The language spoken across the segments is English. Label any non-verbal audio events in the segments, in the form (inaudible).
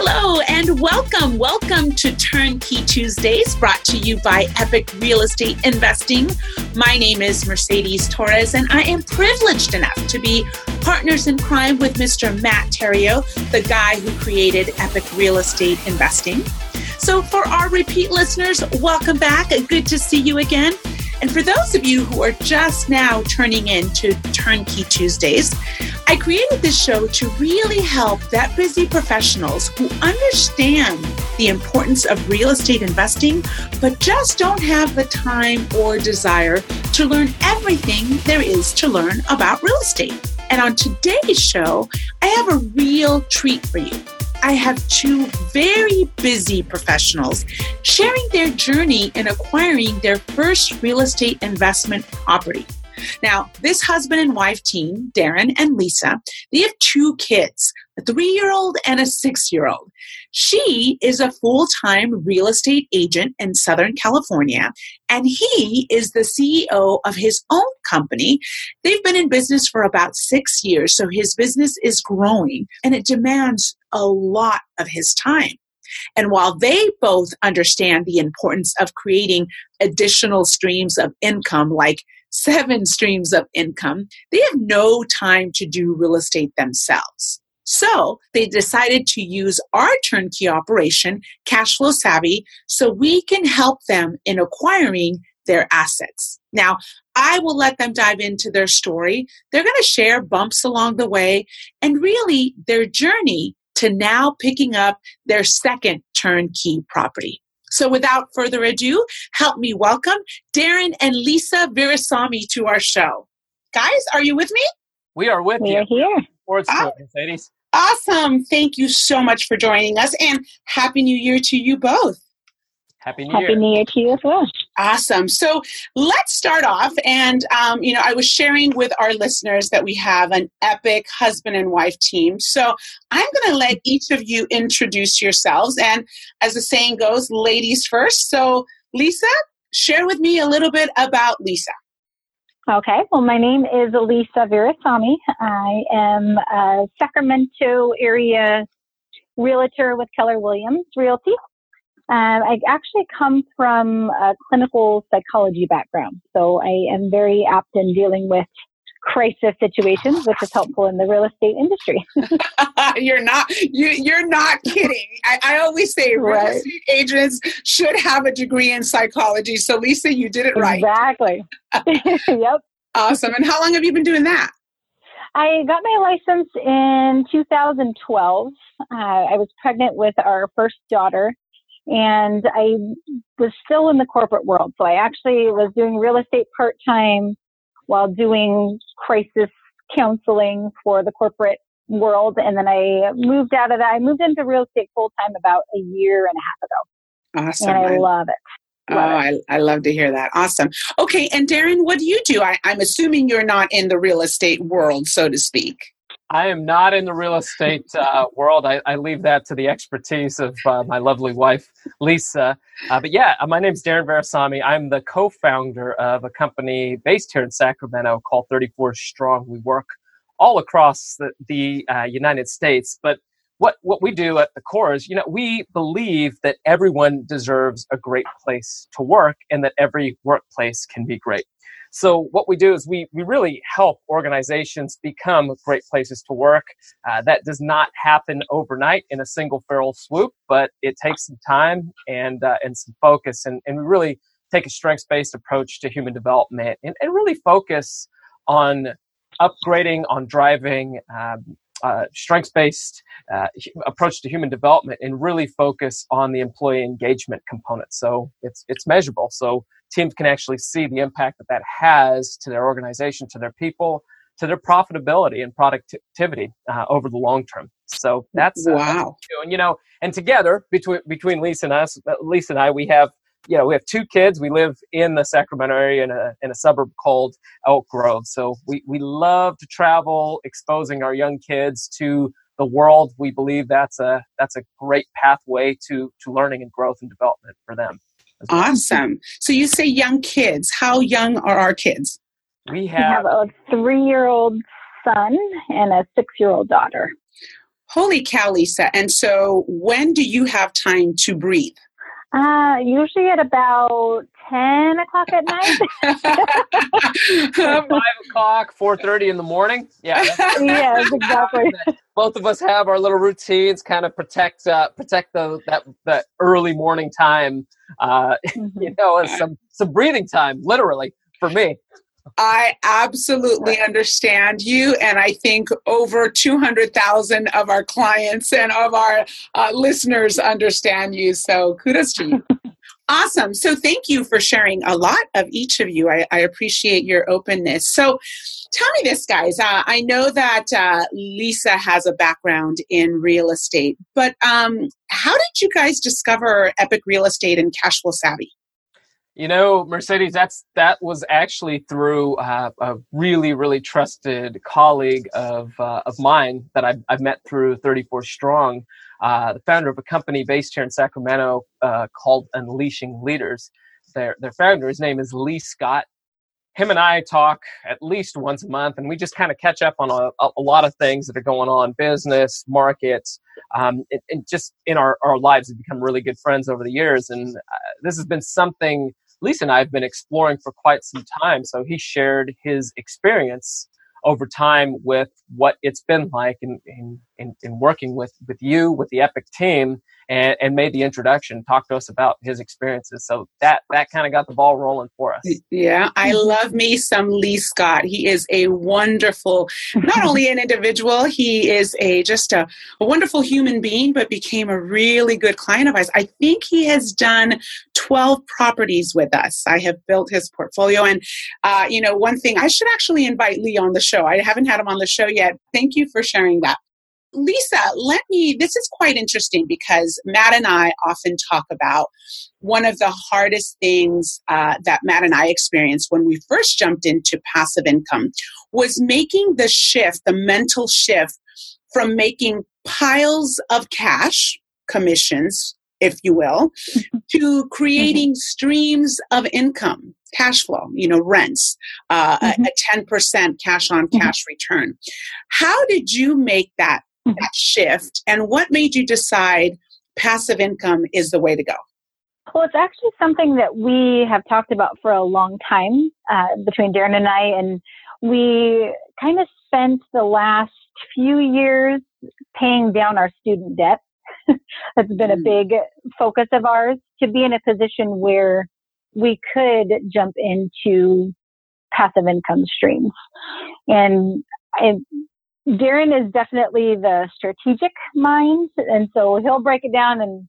Hello and welcome. Welcome to Turnkey Tuesdays, brought to you by Epic Real Estate Investing. My name is Mercedes Torres, and I am privileged enough to be partners in crime with Mr. Matt Theriault, the guy who created Epic Real Estate Investing. So, for our repeat listeners, welcome back. Good to see you again. And for those of you who are just now turning in to Turnkey Tuesdays, I created this show to really help that busy professionals who understand the importance of real estate investing, but just don't have the time or desire to learn everything there is to learn about real estate. And on today's show, I have a real treat for you. I have two very busy professionals sharing their journey in acquiring their first real estate investment property. Now, this husband and wife team, Darren and Lisa, they have two kids, a three year old and a six year old. She is a full time real estate agent in Southern California, and he is the CEO of his own company. They've been in business for about six years, so his business is growing and it demands a lot of his time. And while they both understand the importance of creating additional streams of income, like seven streams of income, they have no time to do real estate themselves. So they decided to use our turnkey operation, Cashflow Savvy, so we can help them in acquiring their assets. Now, I will let them dive into their story. They're going to share bumps along the way and really their journey to now picking up their second turnkey property. So without further ado, help me welcome Darren and Lisa Virasamy to our show. Guys, are you with me? We are with we you. are here. Forward ah, Mercedes. Awesome. Thank you so much for joining us and Happy New Year to you both. Happy New Happy Year. New Year to you as well. Awesome. So let's start off. And, um, you know, I was sharing with our listeners that we have an epic husband and wife team. So I'm going to let each of you introduce yourselves. And as the saying goes, ladies first. So, Lisa, share with me a little bit about Lisa. Okay, well, my name is Elisa Virasamy. I am a Sacramento area realtor with Keller Williams Realty. Um, I actually come from a clinical psychology background, so I am very apt in dealing with crisis situations, which is helpful in the real estate industry. (laughs) (laughs) you're not you you're not kidding. I, I always say real right. estate agents should have a degree in psychology. So Lisa, you did it right. Exactly. (laughs) yep. Awesome. And how long have you been doing that? I got my license in 2012. Uh, I was pregnant with our first daughter and I was still in the corporate world. So I actually was doing real estate part time while doing crisis counseling for the corporate world. And then I moved out of that. I moved into real estate full time about a year and a half ago. Awesome. And I love it. Oh, love oh, it. I, I love to hear that. Awesome. Okay. And Darren, what do you do? I, I'm assuming you're not in the real estate world, so to speak. I am not in the real estate uh, world. I, I, leave that to the expertise of uh, my lovely wife, Lisa. Uh, but yeah, uh, my name is Darren Virasamy. I'm the co founder of a company based here in Sacramento called 34 Strong. We work all across the, the uh, United States. But what, what we do at the core is, you know, we believe that everyone deserves a great place to work and that every workplace can be great. So what we do is we, we really help organizations become great places to work. Uh, that does not happen overnight in a single feral swoop, but it takes some time and, uh, and some focus. And, and we really take a strengths based approach to human development and, and really focus on upgrading, on driving um, uh, strengths based uh, approach to human development and really focus on the employee engagement component. So it's, it's measurable. So teams can actually see the impact that that has to their organization, to their people, to their profitability and productivity uh, over the long term. So that's uh, wow. and you know, and together between between Lisa and us, uh, Lisa and I, we have you know, we have two kids. We live in the Sacramento area in a, in a suburb called Elk Grove. So we, we love to travel, exposing our young kids to the world. We believe that's a, that's a great pathway to, to learning and growth and development for them. Well. Awesome. So you say young kids. How young are our kids? We have, we have a three year old son and a six year old daughter. Holy cow, Lisa. And so when do you have time to breathe? Uh, usually at about 10 o'clock at night. (laughs) Five o'clock, 4.30 in the morning. Yeah. (laughs) yes, exactly. Both of us have our little routines, kind of protect, uh, protect the, that, that early morning time, uh, (laughs) mm-hmm. you know, some, some breathing time, literally, for me. I absolutely understand you. And I think over 200,000 of our clients and of our uh, listeners understand you. So kudos to you. (laughs) awesome. So thank you for sharing a lot of each of you. I, I appreciate your openness. So tell me this, guys. Uh, I know that uh, Lisa has a background in real estate, but um, how did you guys discover Epic Real Estate and Cashflow Savvy? You know, Mercedes, that's that was actually through uh, a really, really trusted colleague of uh, of mine that I've, I've, met through 34 Strong, uh, the founder of a company based here in Sacramento uh, called Unleashing Leaders. Their their founder, his name is Lee Scott. Him and I talk at least once a month, and we just kind of catch up on a, a, lot of things that are going on, business, markets, um, and, and, just in our, our lives. We've become really good friends over the years, and uh, this has been something Lisa and I have been exploring for quite some time. So he shared his experience over time with what it's been like in, in, in, in working with, with you, with the Epic team, and, and made the introduction, talk to us about his experiences. So that that kind of got the ball rolling for us. Yeah, I love me some Lee Scott. He is a wonderful, not only an individual, he is a just a, a wonderful human being, but became a really good client of ours. I think he has done 12 properties with us. I have built his portfolio. And, uh, you know, one thing, I should actually invite Lee on the show. I haven't had him on the show yet. Thank you for sharing that. Lisa, let me, this is quite interesting because Matt and I often talk about one of the hardest things uh, that Matt and I experienced when we first jumped into passive income was making the shift, the mental shift from making piles of cash, commissions, if you will, (laughs) to creating mm-hmm. streams of income, cash flow, you know, rents, uh, mm-hmm. a, a 10% cash on mm-hmm. cash mm-hmm. return. How did you make that that shift and what made you decide passive income is the way to go? Well, it's actually something that we have talked about for a long time uh, between Darren and I, and we kind of spent the last few years paying down our student debt. (laughs) That's been a mm. big focus of ours to be in a position where we could jump into passive income streams. And I, Darren is definitely the strategic mind, and so he'll break it down. And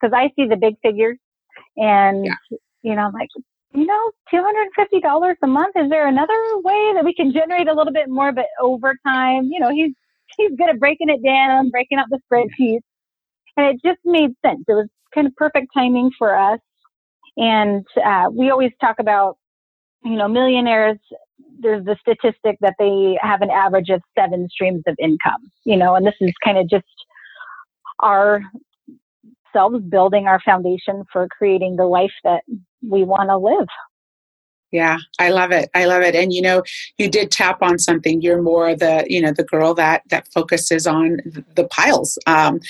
because I see the big figures, and yeah. you know, I'm like, you know, two hundred and fifty dollars a month. Is there another way that we can generate a little bit more? But over time, you know, he's he's good at breaking it down, breaking out the spreadsheets, and it just made sense. It was kind of perfect timing for us. And uh, we always talk about, you know, millionaires there's the statistic that they have an average of seven streams of income, you know, and this is kind of just our selves building our foundation for creating the life that we want to live. Yeah, I love it. I love it. And you know, you did tap on something. You're more the, you know, the girl that that focuses on the piles. Um,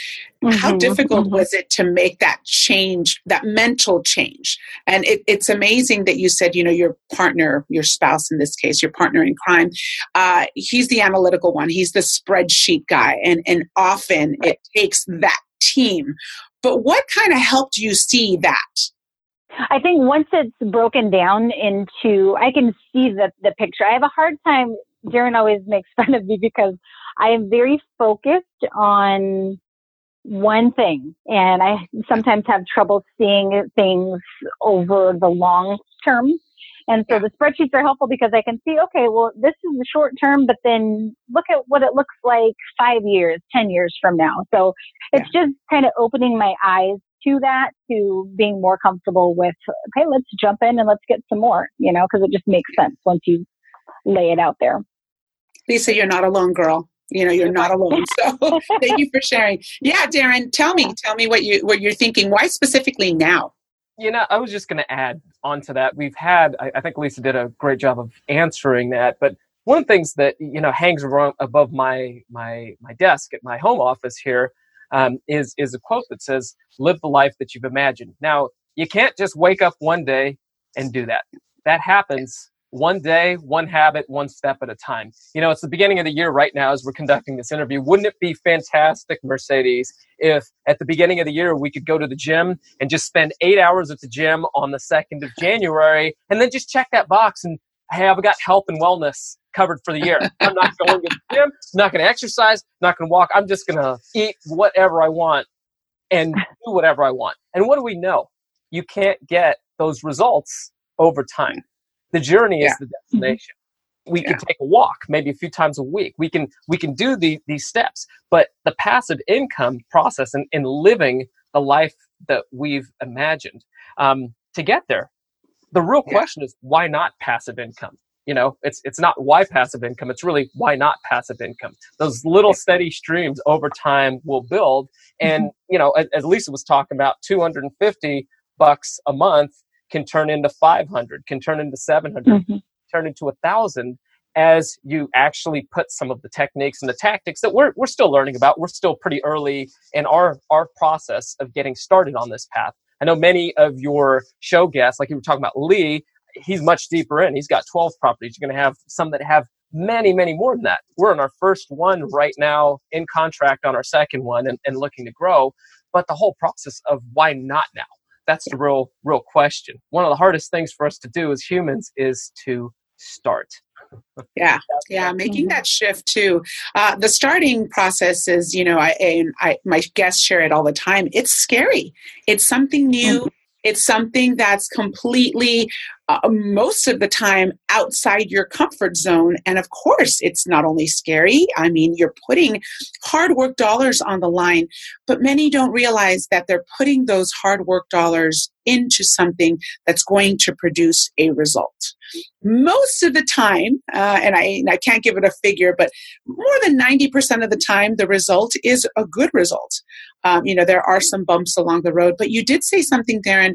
mm-hmm, how difficult mm-hmm. was it to make that change, that mental change? And it, it's amazing that you said, you know, your partner, your spouse in this case, your partner in crime, uh, he's the analytical one. He's the spreadsheet guy, and and often it takes that team. But what kind of helped you see that? I think once it's broken down into, I can see the, the picture. I have a hard time, Darren always makes (laughs) fun of me because I am very focused on one thing and I sometimes have trouble seeing things over the long term. And so the spreadsheets are helpful because I can see, okay, well, this is the short term, but then look at what it looks like five years, 10 years from now. So it's yeah. just kind of opening my eyes to that to being more comfortable with, okay, let's jump in and let's get some more, you know, because it just makes sense once you lay it out there. Lisa, you're not alone, girl. You know, you're not alone. (laughs) So thank you for sharing. Yeah, Darren, tell me, tell me what you what you're thinking. Why specifically now? You know, I was just going to add onto that. We've had, I, I, think Lisa did a great job of answering that. But one of the things that you know hangs above my my my desk at my home office here um, is is a quote that says, "Live the life that you've imagined." Now, you can't just wake up one day and do that. That happens one day, one habit, one step at a time. You know, it's the beginning of the year right now as we're conducting this interview. Wouldn't it be fantastic, Mercedes, if at the beginning of the year we could go to the gym and just spend eight hours at the gym on the 2nd of January and then just check that box and hey, I've got health and wellness covered for the year. I'm not going to the gym, not going to exercise, not going to walk. I'm just going to eat whatever I want and do whatever I want. And what do we know? You can't get those results over time. The journey yeah. is the destination. We yeah. can take a walk maybe a few times a week. We can we can do the, these steps, but the passive income process and, in living the life that we've imagined um, to get there. The real question yeah. is why not passive income? You know, it's it's not why passive income. It's really why not passive income. Those little steady streams over time will build. And mm-hmm. you know, as, as Lisa was talking about, 250 bucks a month can turn into 500, can turn into 700, mm-hmm. turn into a thousand as you actually put some of the techniques and the tactics that we're, we're still learning about. We're still pretty early in our, our process of getting started on this path. I know many of your show guests, like you were talking about Lee, he's much deeper in. He's got 12 properties. You're going to have some that have many, many more than that. We're on our first one right now in contract on our second one and, and looking to grow. But the whole process of why not now? that's the real real question. One of the hardest things for us to do as humans is to start. yeah yeah making that shift too uh, the starting process is you know I, and I my guests share it all the time it's scary it's something new mm-hmm. It's something that's completely uh, most of the time outside your comfort zone. And of course, it's not only scary, I mean, you're putting hard work dollars on the line, but many don't realize that they're putting those hard work dollars into something that's going to produce a result. Most of the time, uh, and, I, and I can't give it a figure, but more than 90% of the time, the result is a good result. Um, you know, there are some bumps along the road, but you did say something, Darren,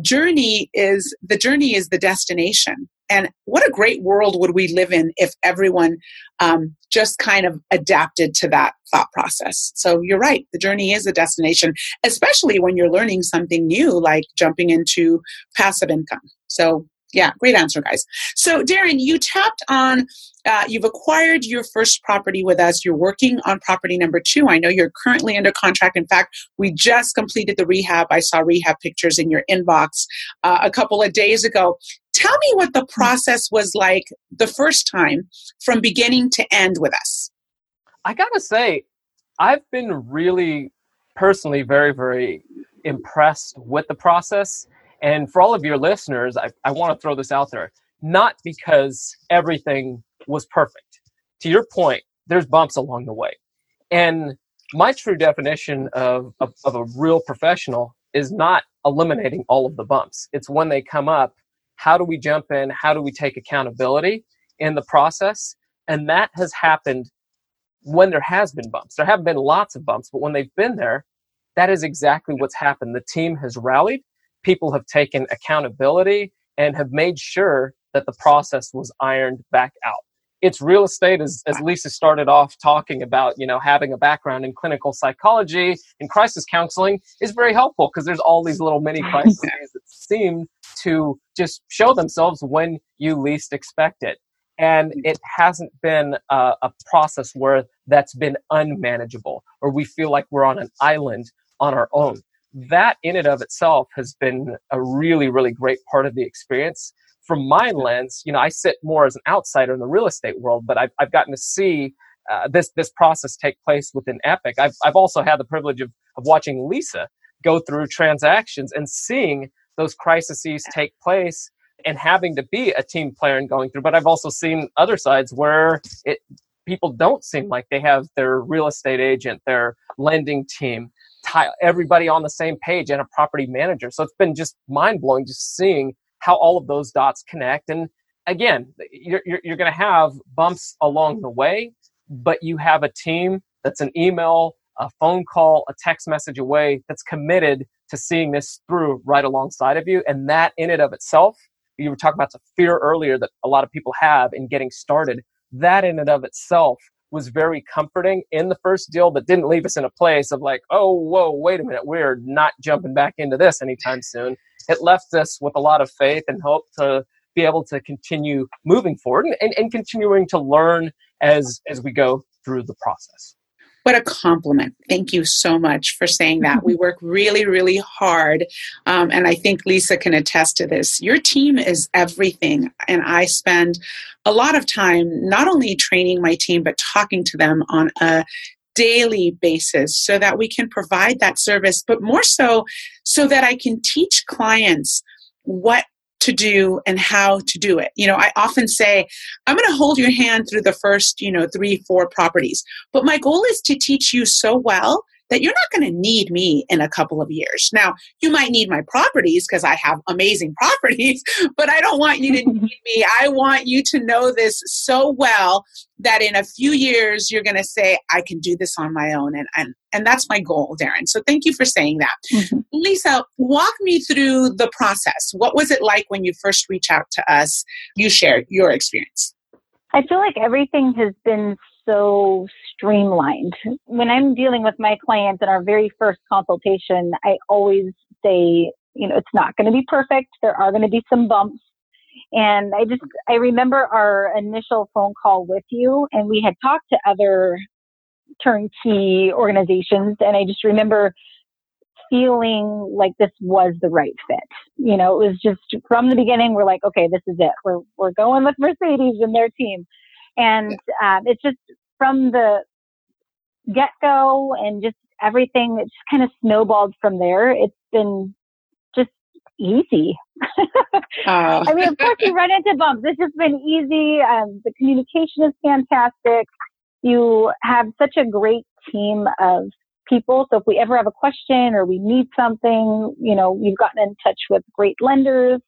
journey is the journey is the destination. And what a great world would we live in if everyone um, just kind of adapted to that thought process. So you're right the journey is the destination especially when you're learning something new like jumping into passive income. So yeah, great answer, guys. So, Darren, you tapped on, uh, you've acquired your first property with us. You're working on property number two. I know you're currently under contract. In fact, we just completed the rehab. I saw rehab pictures in your inbox uh, a couple of days ago. Tell me what the process was like the first time from beginning to end with us. I got to say, I've been really personally very, very impressed with the process and for all of your listeners, I, I want to throw this out there. Not because everything was perfect. To your point, there's bumps along the way. And my true definition of, of, of a real professional is not eliminating all of the bumps. It's when they come up, how do we jump in? How do we take accountability in the process? And that has happened when there has been bumps. There haven't been lots of bumps, but when they've been there, that is exactly what's happened. The team has rallied people have taken accountability and have made sure that the process was ironed back out. It's real estate, as, as Lisa started off talking about, you know, having a background in clinical psychology and crisis counseling is very helpful because there's all these little mini (laughs) crises that seem to just show themselves when you least expect it. And mm-hmm. it hasn't been a, a process where that's been unmanageable or we feel like we're on an island on our own that in and of itself has been a really, really great part of the experience. From my lens, you know, I sit more as an outsider in the real estate world, but I've, I've gotten to see uh, this this process take place within Epic. I've I've also had the privilege of of watching Lisa go through transactions and seeing those crises take place and having to be a team player and going through. But I've also seen other sides where it people don't seem like they have their real estate agent, their lending team, tie everybody on the same page and a property manager. So it's been just mind blowing just seeing how all of those dots connect. And again, you're, you're, you're going to have bumps along the way, but you have a team that's an email, a phone call, a text message away that's committed to seeing this through right alongside of you. And that in and of itself, you were talking about the fear earlier that a lot of people have in getting started. That in and of itself was very comforting in the first deal, but didn't leave us in a place of like, oh, whoa, wait a minute, we're not jumping back into this anytime soon. It left us with a lot of faith and hope to be able to continue moving forward and, and, and continuing to learn as as we go through the process. What a compliment. Thank you so much for saying that. We work really, really hard. Um, and I think Lisa can attest to this. Your team is everything. And I spend a lot of time not only training my team, but talking to them on a daily basis so that we can provide that service, but more so, so that I can teach clients what to do and how to do it. You know, I often say, I'm going to hold your hand through the first, you know, three, four properties, but my goal is to teach you so well that you're not going to need me in a couple of years. Now, you might need my properties because I have amazing (laughs) properties, but I don't want you to (laughs) need me. I want you to know this so well that in a few years you're going to say I can do this on my own and and and that's my goal, Darren. So thank you for saying that. Mm-hmm. Lisa, walk me through the process. What was it like when you first reached out to us? You shared your experience. I feel like everything has been so streamlined. When I'm dealing with my clients in our very first consultation, I always say, you know, it's not going to be perfect. There are going to be some bumps. And I just, I remember our initial phone call with you, and we had talked to other turnkey organizations, and I just remember feeling like this was the right fit. You know, it was just from the beginning, we're like, okay, this is it. We're, we're going with Mercedes and their team. And um, it's just from the get go and just everything, it just kind of snowballed from there. It's been just easy. (laughs) oh. I mean, of course, you run into bumps. It's just been easy. Um, the communication is fantastic. You have such a great team of people. So if we ever have a question or we need something, you know, we've gotten in touch with great lenders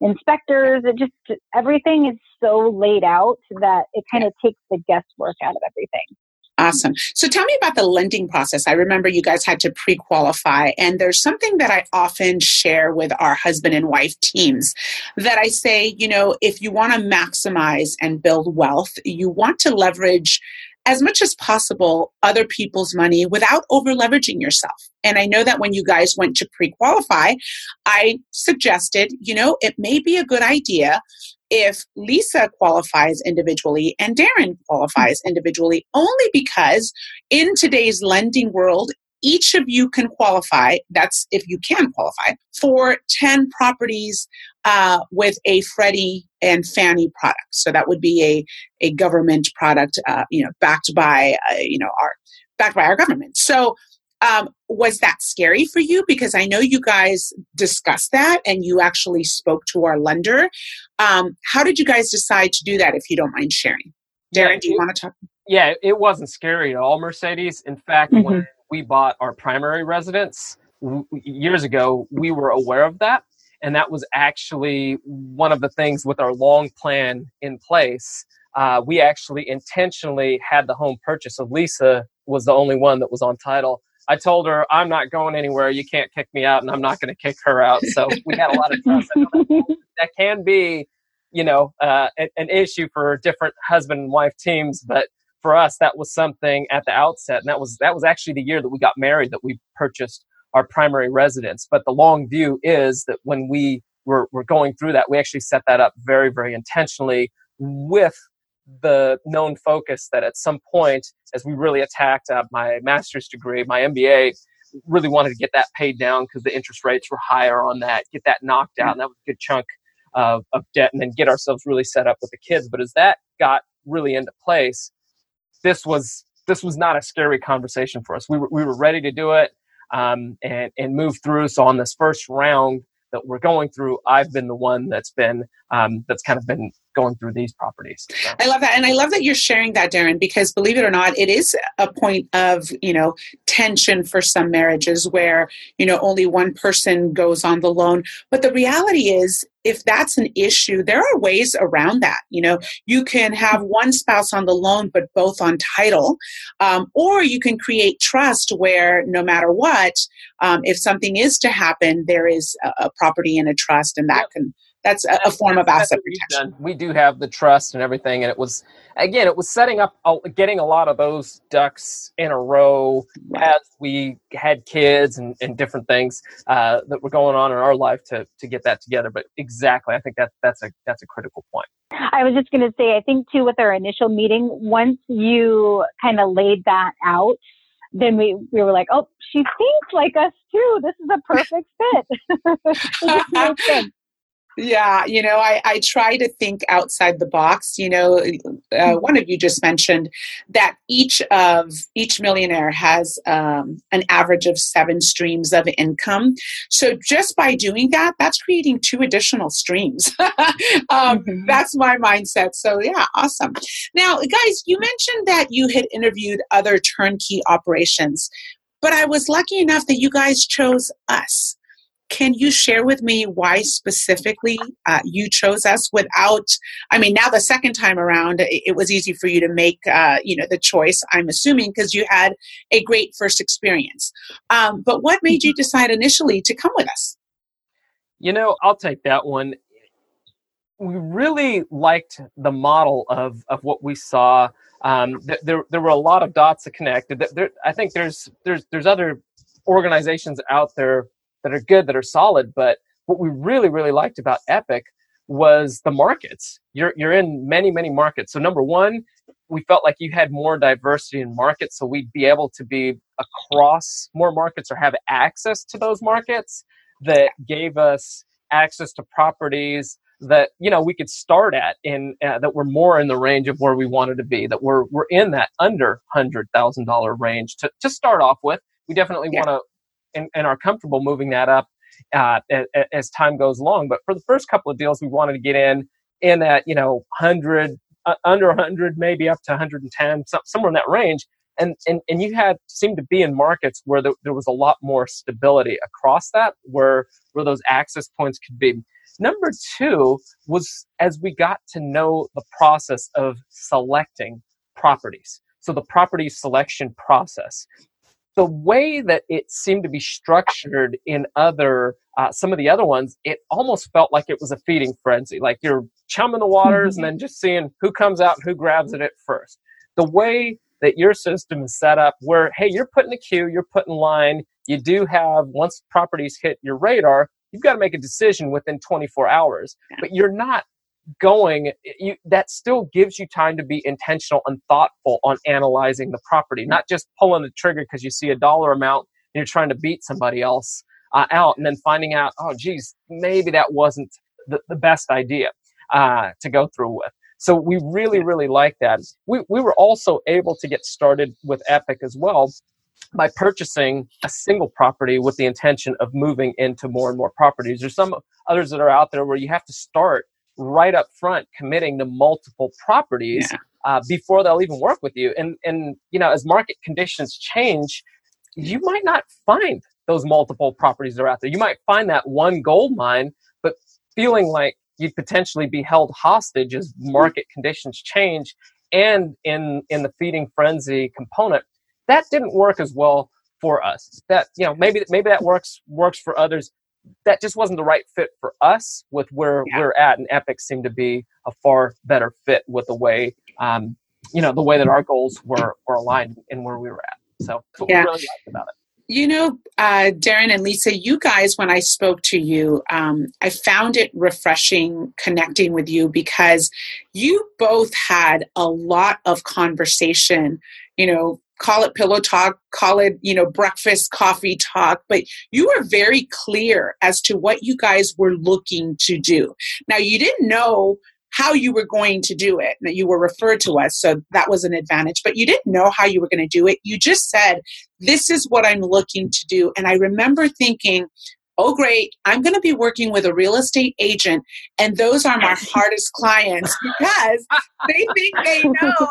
inspectors. It just everything is so laid out that it kind of takes the guesswork out of everything. Awesome. So tell me about the lending process. I remember you guys had to pre qualify, and there's something that I often share with our husband and wife teams that I say, you know, if you want to maximize and build wealth, you want to leverage as much as possible other people's money without over leveraging yourself. And I know that when you guys went to pre qualify, I suggested, you know, it may be a good idea if Lisa qualifies individually and Darren qualifies individually, only because in today's lending world, each of you can qualify, that's if you can qualify, for 10 properties uh, with a Freddie and Fannie product. So that would be a, a government product, uh, you know, backed by, uh, you know, our, backed by our government. So um, was that scary for you? Because I know you guys discussed that and you actually spoke to our lender. Um, how did you guys decide to do that, if you don't mind sharing? Darren, yeah, do you want to talk? Yeah, it wasn't scary at all, Mercedes. In fact, mm-hmm. when we bought our primary residence years ago, we were aware of that. And that was actually one of the things with our long plan in place. Uh, we actually intentionally had the home purchase. So Lisa was the only one that was on title. I told her, I'm not going anywhere. You can't kick me out, and I'm not going to kick her out. So we had a lot of trust. that, can be, you know, uh, an issue for different husband and wife teams, but for us, that was something at the outset, and that was that was actually the year that we got married that we purchased our primary residence. But the long view is that when we were, were going through that, we actually set that up very, very intentionally with the known focus that at some point, as we really attacked uh, my master's degree, my MBA, really wanted to get that paid down because the interest rates were higher on that, get that knocked out, and that was a good chunk of, of debt, and then get ourselves really set up with the kids. But as that got really into place, this was this was not a scary conversation for us. We were we were ready to do it um, and and move through. So on this first round that we're going through, I've been the one that's been um, that's kind of been going through these properties. So. I love that. And I love that you're sharing that, Darren, because believe it or not, it is a point of, you know, tension for some marriages where, you know, only one person goes on the loan. But the reality is, if that's an issue, there are ways around that. You know, you can have one spouse on the loan, but both on title, um, or you can create trust where no matter what, um, if something is to happen, there is a, a property in a trust, and that yep. can that's a, a form of asset protection. We do have the trust and everything, and it was again, it was setting up, getting a lot of those ducks in a row as we had kids and, and different things uh, that were going on in our life to to get that together. But exactly, I think that that's a that's a critical point. I was just going to say, I think too, with our initial meeting, once you kind of laid that out, then we, we were like, oh, she thinks like us too. This is a perfect fit. (laughs) Yeah, you know, I, I try to think outside the box. You know, uh, mm-hmm. one of you just mentioned that each of each millionaire has um, an average of seven streams of income. So just by doing that, that's creating two additional streams. (laughs) um, mm-hmm. That's my mindset. So yeah, awesome. Now, guys, you mentioned that you had interviewed other turnkey operations, but I was lucky enough that you guys chose us. Can you share with me why specifically uh, you chose us without? I mean, now the second time around, it, it was easy for you to make, uh, you know, the choice. I'm assuming because you had a great first experience. Um, but what made you decide initially to come with us? You know, I'll take that one. We really liked the model of of what we saw. Um, th- there, there were a lot of dots to connect. There, I think there's there's there's other organizations out there that are good, that are solid. But what we really, really liked about Epic was the markets. You're you're in many, many markets. So number one, we felt like you had more diversity in markets, so we'd be able to be across more markets or have access to those markets that gave us access to properties that you know we could start at in uh, that were more in the range of where we wanted to be that we're we're in that under hundred thousand dollar range to to start off with. We definitely yeah. want to and, and are comfortable moving that up uh, as, as, time goes along. But for the first couple of deals, we wanted to get in in that you know hundred uh, under 100, maybe up to 110, some, somewhere in that range. And, and and you had seemed to be in markets where the, there was a lot more stability across that, where where those access points could be. Number two was as we got to know the process of selecting properties. So the property selection process the way that it seemed to be structured in other uh, some of the other ones, it almost felt like it was a feeding frenzy. Like you're chumming the waters and then just seeing who comes out and who grabs it at first. The way that your system is set up, where hey, you're putting the queue, you're putting line. You do have once properties hit your radar, you've got to make a decision within 24 hours. But you're not going, you, that still gives you time to be intentional and thoughtful on analyzing the property, not just pulling the trigger because you see a dollar amount and you're trying to beat somebody else uh, out and then finding out, oh, geez, maybe that wasn't the, the best idea uh, to go through with. So we really, really like that. We, we were also able to get started with Epic as well by purchasing a single property with the intention of moving into more and more properties. There's some others that are out there where you have to start right up front committing to multiple properties yeah. uh, before they'll even work with you. And and you know, as market conditions change, you might not find those multiple properties that are out there. You might find that one gold mine, but feeling like you'd potentially be held hostage as market conditions change. And in in the feeding frenzy component, that didn't work as well for us. That you know maybe maybe that works works for others that just wasn't the right fit for us with where yeah. we're at. And Epic seemed to be a far better fit with the way, um, you know, the way that our goals were, were aligned and where we were at. So yeah. we really liked about it. You know, uh, Darren and Lisa, you guys, when I spoke to you, um, I found it refreshing connecting with you because you both had a lot of conversation, you know, call it pillow talk, call it, you know, breakfast coffee talk, but you were very clear as to what you guys were looking to do. Now, you didn't know how you were going to do it. Now, you were referred to us, so that was an advantage, but you didn't know how you were going to do it. You just said, This is what I'm looking to do. And I remember thinking, oh, great, I'm going to be working with a real estate agent, and those are my hardest clients because they think they (laughs) know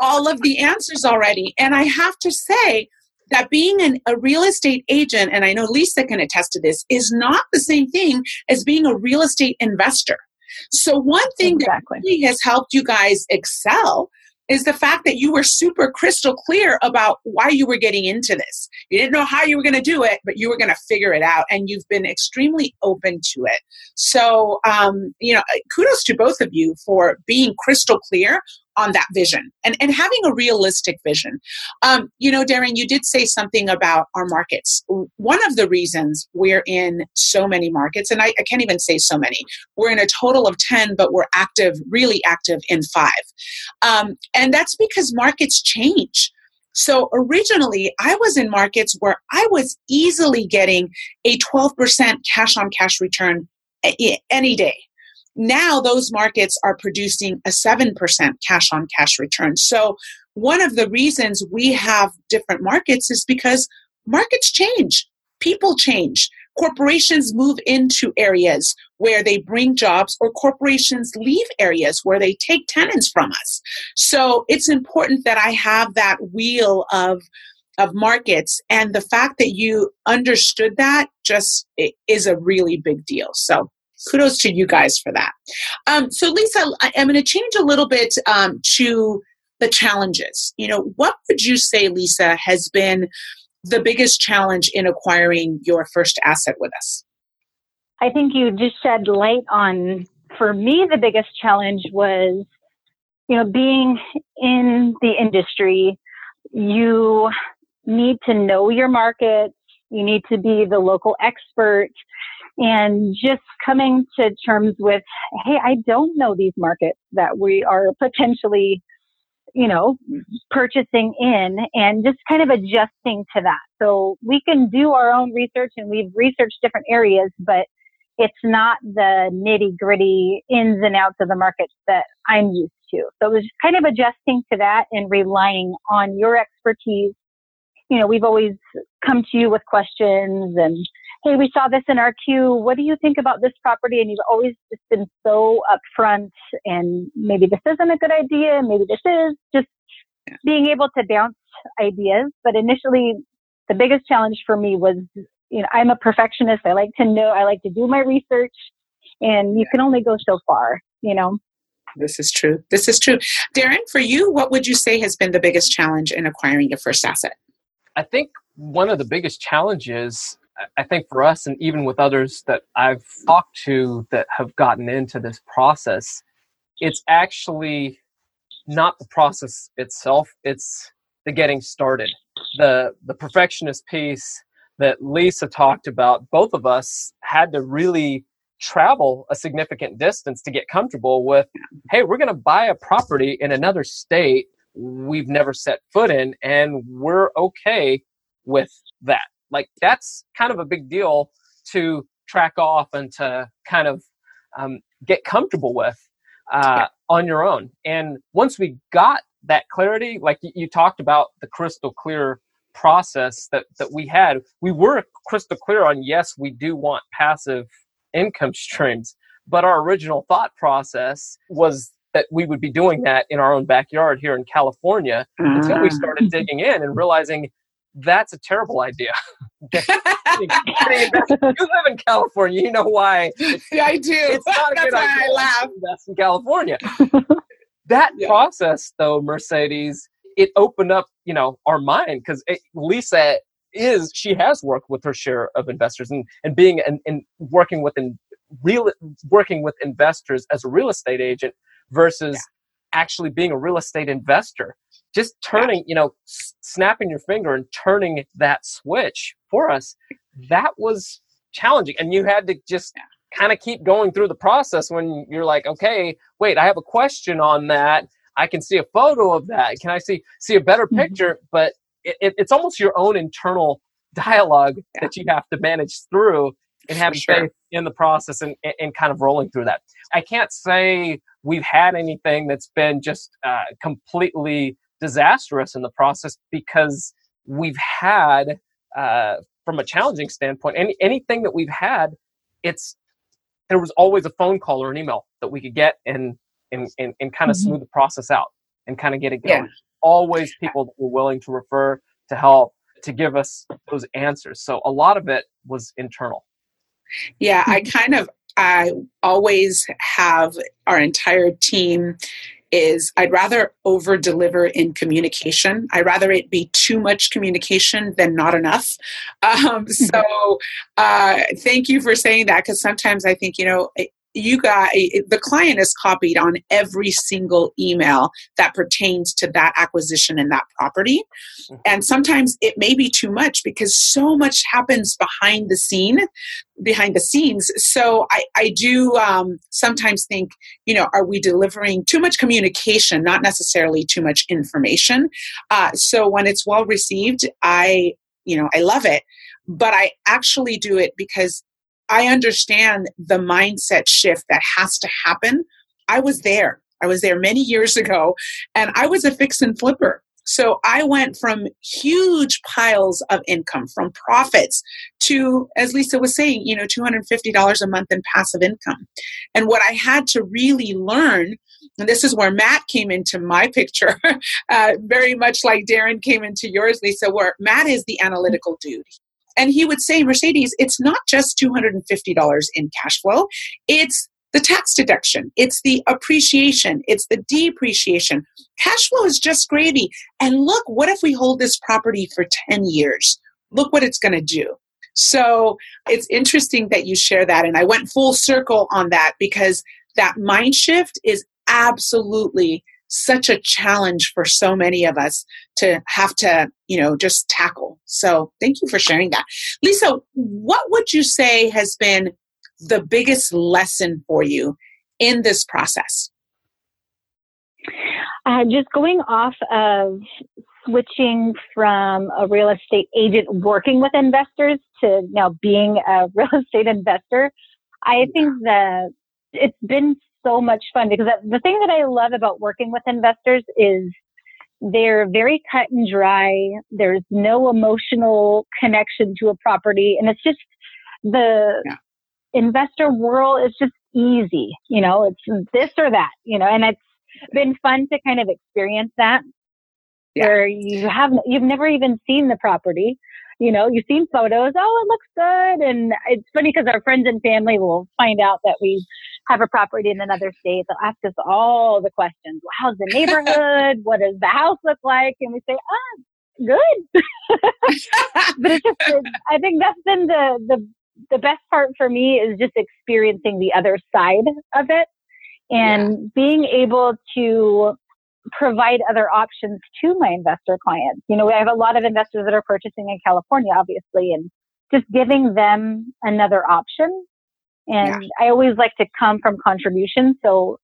all of the answers already. And I have to say, that being an, a real estate agent, and I know Lisa can attest to this, is not the same thing as being a real estate investor. So, one thing exactly. that really has helped you guys excel is the fact that you were super crystal clear about why you were getting into this. You didn't know how you were going to do it, but you were going to figure it out, and you've been extremely open to it. So, um, you know, kudos to both of you for being crystal clear on that vision and, and having a realistic vision. Um, you know, Darren, you did say something about our markets. One of the reasons we're in so many markets, and I, I can't even say so many, we're in a total of 10, but we're active, really active in five. Um, and that's because markets change. So originally, I was in markets where I was easily getting a 12% cash on cash return any day now those markets are producing a 7% cash on cash return. So one of the reasons we have different markets is because markets change, people change. Corporations move into areas where they bring jobs, or corporations leave areas where they take tenants from us. So it's important that I have that wheel of of markets and the fact that you understood that just is a really big deal so kudos to you guys for that. Um, so, Lisa, I, am going to change a little bit um, to the challenges. You know, what would you say, Lisa, has been the biggest challenge in acquiring your first asset with us? I think you just shed light on, for me, the biggest challenge was, you know, being in the industry, you need to know your market, you need to be the local expert and just coming to terms with, hey, I don't know these markets that we are potentially, you know, purchasing in and just kind of adjusting to that. So we can do our own research and we've researched different areas, but it's not the nitty gritty ins and outs of the markets that I'm used to. So it was just kind of adjusting to that and relying on your expertise. You know, we've always come to you with questions and hey, we saw this in our queue. What do you think about this property? And you've always just been so upfront and maybe this isn't a good idea. Maybe this is just being able to bounce ideas. But initially, the biggest challenge for me was, you know, I'm a perfectionist. I like to know, I like to do my research and you can only go so far, you know? This is true. This is true. Darren, for you, what would you say has been the biggest challenge in acquiring your first asset? I think one of the biggest challenges I think for us, and even with others that I've talked to that have gotten into this process, it's actually not the process itself, it's the getting started. The, the perfectionist piece that Lisa talked about, both of us had to really travel a significant distance to get comfortable with hey, we're going to buy a property in another state we've never set foot in, and we're okay with that like that's kind of a big deal to track off and to kind of um, get comfortable with uh, on your own. And once we got that clarity, like you, you talked about the crystal clear process that, that we had, we were crystal clear on yes, we do want passive income streams. But our original thought process was that we would be doing that in our own backyard here in California mm. until we started digging in and realizing that's a terrible idea. (laughs) (laughs) you live in California, you know why. Yeah, I do. It's not a good idea I laugh. to invest in California. (laughs) that yeah. process, though, Mercedes, it opened up, you know, our mind because Lisa is she has worked with her share of investors and and being and, and working with in real working with investors as a real estate agent versus yeah. actually being a real estate investor just turning, you know, s- snapping your finger and turning that switch for us, that was challenging. And you had to just kind of keep going through the process when you're like, okay, wait, I have a question on that. I can see a photo of that. Can I see see a better mm-hmm. picture? Mm-hmm. But it, it, it's almost your own internal dialogue yeah. that you have to manage through and having sure. faith in the process and, and kind of rolling through that. I can't say we've had anything that's been just uh, completely disastrous in the process because we've had uh, from a challenging standpoint, any anything that we've had, it's there was always a phone call or an email that we could get and and and, and kind of mm-hmm. smooth the process out and kind of get it going. Yeah. Always people that were willing to refer to help to give us those answers. So a lot of it was internal. Yeah, I kind of I always have our entire team is I'd rather over deliver in communication. I'd rather it be too much communication than not enough. Um, so uh, thank you for saying that because sometimes I think, you know, you got the client is copied on every single email that pertains to that acquisition and that property. Mm-hmm. and sometimes it may be too much because so much happens behind the scene behind the scenes. So i, I do um, sometimes think you know are we delivering too much communication not necessarily too much information? Uh, so when it's well received i you know i love it. But i actually do it because I understand the mindset shift that has to happen. I was there. I was there many years ago, and I was a fix and flipper. So I went from huge piles of income, from profits to, as Lisa was saying, you know, $250 a month in passive income. And what I had to really learn, and this is where Matt came into my picture, (laughs) uh, very much like Darren came into yours, Lisa, where Matt is the analytical dude and he would say, Mercedes, it's not just $250 in cash flow, it's the tax deduction, it's the appreciation, it's the depreciation. Cash flow is just gravy. And look, what if we hold this property for 10 years? Look what it's going to do. So it's interesting that you share that. And I went full circle on that because that mind shift is absolutely such a challenge for so many of us to have to, you know, just tackle. So thank you for sharing that. Lisa, what would you say has been the biggest lesson for you in this process? Uh, just going off of switching from a real estate agent working with investors to now being a (laughs) real estate investor, I think that it's been so much fun because the thing that I love about working with investors is they're very cut and dry. There's no emotional connection to a property. And it's just the yeah. investor world is just easy. You know, it's this or that, you know, and it's been fun to kind of experience that yeah. where you have, you've never even seen the property. You know, you've seen photos. Oh, it looks good. And it's funny because our friends and family will find out that we have a property in another state, they'll ask us all the questions. Well, how's the neighborhood? (laughs) what does the house look like? And we say, ah, good. (laughs) but it's just, I think that's been the, the, the best part for me is just experiencing the other side of it and yeah. being able to provide other options to my investor clients. You know, I have a lot of investors that are purchasing in California, obviously, and just giving them another option and yeah. I always like to come from contribution. So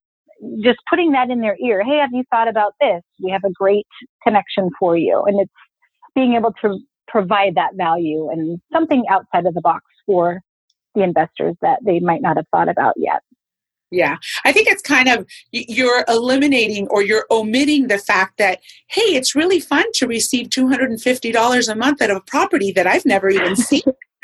just putting that in their ear, hey, have you thought about this? We have a great connection for you. And it's being able to provide that value and something outside of the box for the investors that they might not have thought about yet. Yeah, I think it's kind of you're eliminating or you're omitting the fact that, hey, it's really fun to receive $250 a month out of a property that I've never even seen. (laughs) (laughs)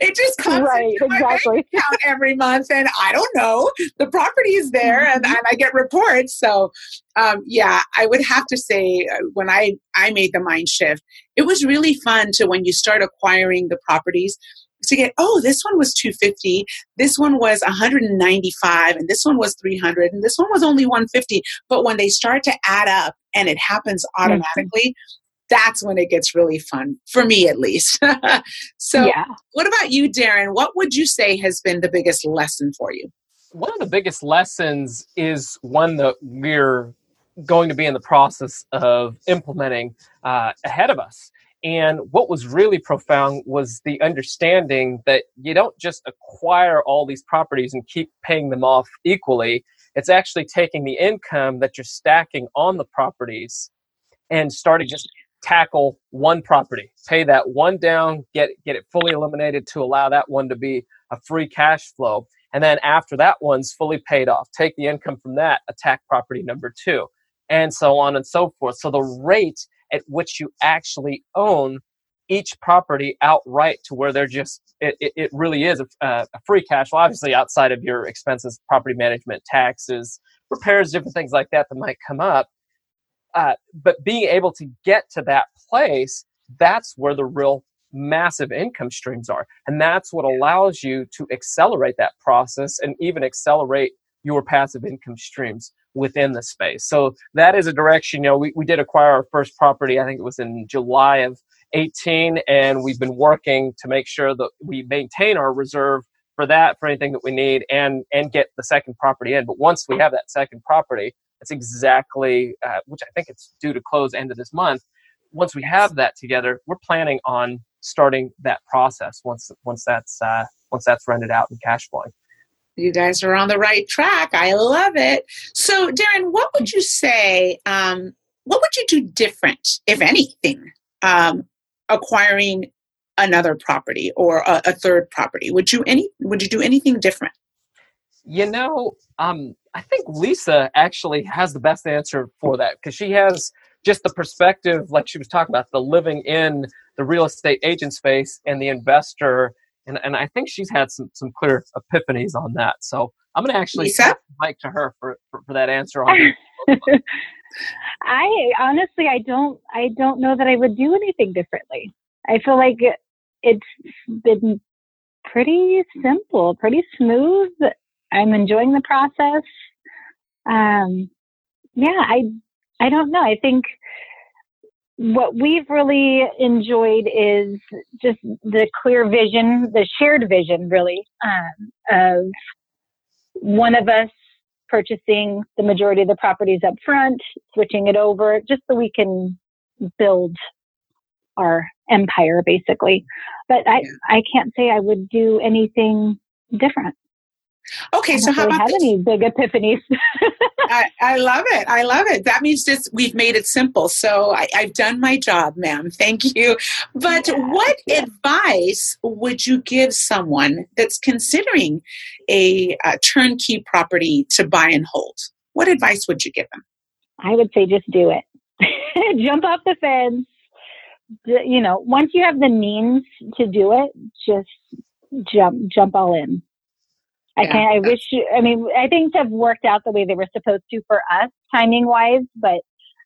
it just comes right, exactly. my bank account every month, and I don't know the property is there, and, mm-hmm. and I get reports. So, um, yeah, I would have to say uh, when I I made the mind shift, it was really fun to when you start acquiring the properties to get oh this one was 250 this one was 195 and this one was 300 and this one was only 150 but when they start to add up and it happens mm-hmm. automatically that's when it gets really fun for me at least (laughs) so yeah. what about you darren what would you say has been the biggest lesson for you one of the biggest lessons is one that we're going to be in the process of implementing uh, ahead of us and what was really profound was the understanding that you don't just acquire all these properties and keep paying them off equally. It's actually taking the income that you're stacking on the properties and starting just tackle one property, pay that one down, get get it fully eliminated to allow that one to be a free cash flow. And then after that one's fully paid off, take the income from that, attack property number two, and so on and so forth. So the rate at which you actually own each property outright to where they're just it, it, really is a, a, free cash flow obviously outside of your expenses property management taxes repairs different things like that that might come up uh, but being able to get to that place that's where the real massive income streams are. And that's what allows you to accelerate that process and even accelerate your passive income streams within the space. So that is a direction you know we, we did acquire our first property i think it was in july of 18 and we've been working to make sure that we maintain our reserve for that for anything that we need and and get the second property in. But once we have that second property that's exactly uh, which i think it's due to close end of this month. Once we have that together we're planning on starting that process once once that's uh, once that's rented out and cash flowing. You guys are on the right track. I love it. So darren what would you say um, what would you do different if anything um, acquiring another property or a, a, third property? Would you any would you do anything different you know um, i think lisa actually has the best answer for that because she has just the perspective like she was talking about the living in the real estate agent space and the investor and, and i think she's had some, some clear epiphanies on that so i'm going to actually Lisa? mic to her for, for, for that answer on (laughs) I honestly, I don't, I don't know that I would do anything differently. I feel like it's been pretty simple, pretty smooth. I'm enjoying the process. Um, yeah, I, I don't know. I think what we've really enjoyed is just the clear vision, the shared vision, really, um, of one of us purchasing the majority of the properties up front, switching it over, just so we can build our empire basically. But I, I can't say I would do anything different. Okay, so how really about any big epiphanies? (laughs) I, I, love it. I love it. That means just we've made it simple. So I, have done my job, ma'am. Thank you. But yeah, what yeah. advice would you give someone that's considering a, a turnkey property to buy and hold? What advice would you give them? I would say just do it. (laughs) Jump off the fence. You know, once you have the means to do it, just jump jump all in. I can't. I wish I mean I think have worked out the way they were supposed to for us timing wise, but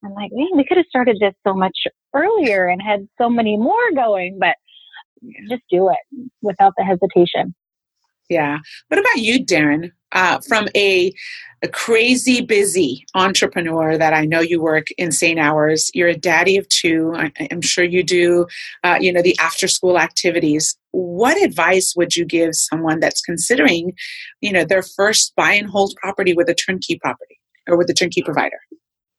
I'm like, man, we could have started this so much earlier and had so many more going, but just do it without the hesitation. Yeah. What about you, Darren? Uh, from a, a crazy busy entrepreneur that I know you work insane hours, you're a daddy of two. I, am sure you do, uh, you know, the after school activities. What advice would you give someone that's considering, you know, their first buy and hold property with a turnkey property or with a turnkey provider?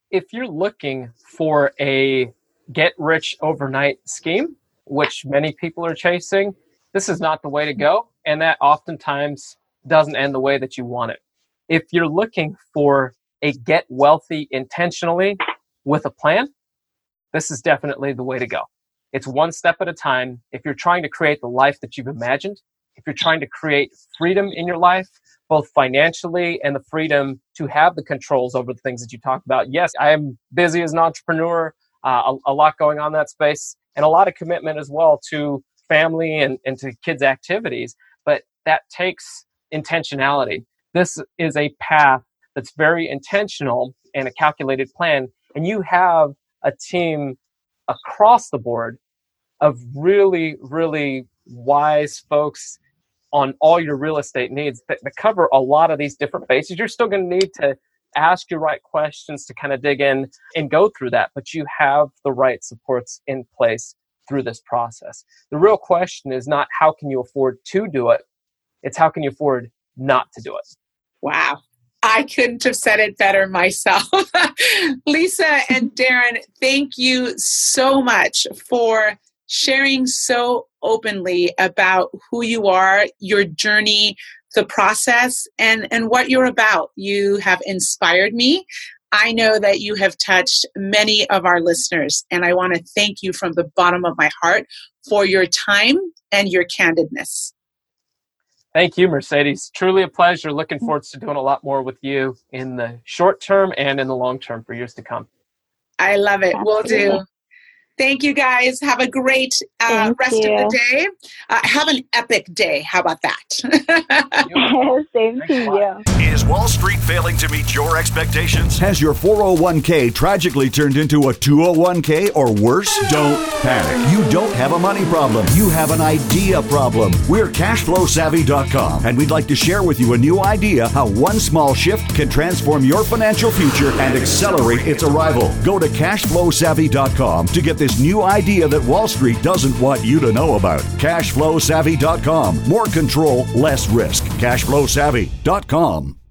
If you're looking for a get rich overnight scheme, which many people are chasing, this is not the way to go. And that oftentimes doesn't end the way that you want it. If you're looking for a get wealthy intentionally with a plan, this is definitely the way to go. It's one step at a time. If you're trying to create the life that you've imagined, if you're trying to create freedom in your life, both financially and the freedom to have the controls over the things that you talk about. Yes, I am busy as an entrepreneur, uh, a, a, lot going on that space, and a lot of commitment as well to family and, and to kids' activities. But that takes intentionality. This is a path that's very intentional and a calculated plan. And you have a team across the board of really, really wise folks on all your real estate needs that, that cover a lot of these different bases. You're still going to need to ask your right questions to kind of dig in and go through that, but you have the right supports in place through this process. The real question is not how can you afford to do it, it's how can you afford not to do it. Wow. I couldn't have said it better myself. (laughs) Lisa and (laughs) Darren, thank you so much for sharing so openly about who you are, your journey, the process, and, and what you're about. You have inspired me. I know that you have touched many of our listeners, and I want to thank you from the bottom of my heart for your time and your candidness. Thank you, Mercedes. Truly a pleasure. Looking mm. forward to doing a lot more with you in the short term and in the long term for years to come. I love it. We'll do. Thank you guys. Have a great uh, rest you. of the day. Uh, have an epic day. How about that? (laughs) (laughs) Same to you. Is Wall Street failing to meet your expectations? Has your 401k tragically turned into a 201k or worse? Don't panic. You don't have a money problem. You have an idea problem. We're cashflowsavvy.com and we'd like to share with you a new idea how one small shift can transform your financial future and accelerate its arrival. Go to cashflowsavvy.com to get this new idea that Wall Street doesn't want you to know about. Cashflowsavvy.com. More control, less risk. Cashflowsavvy.com.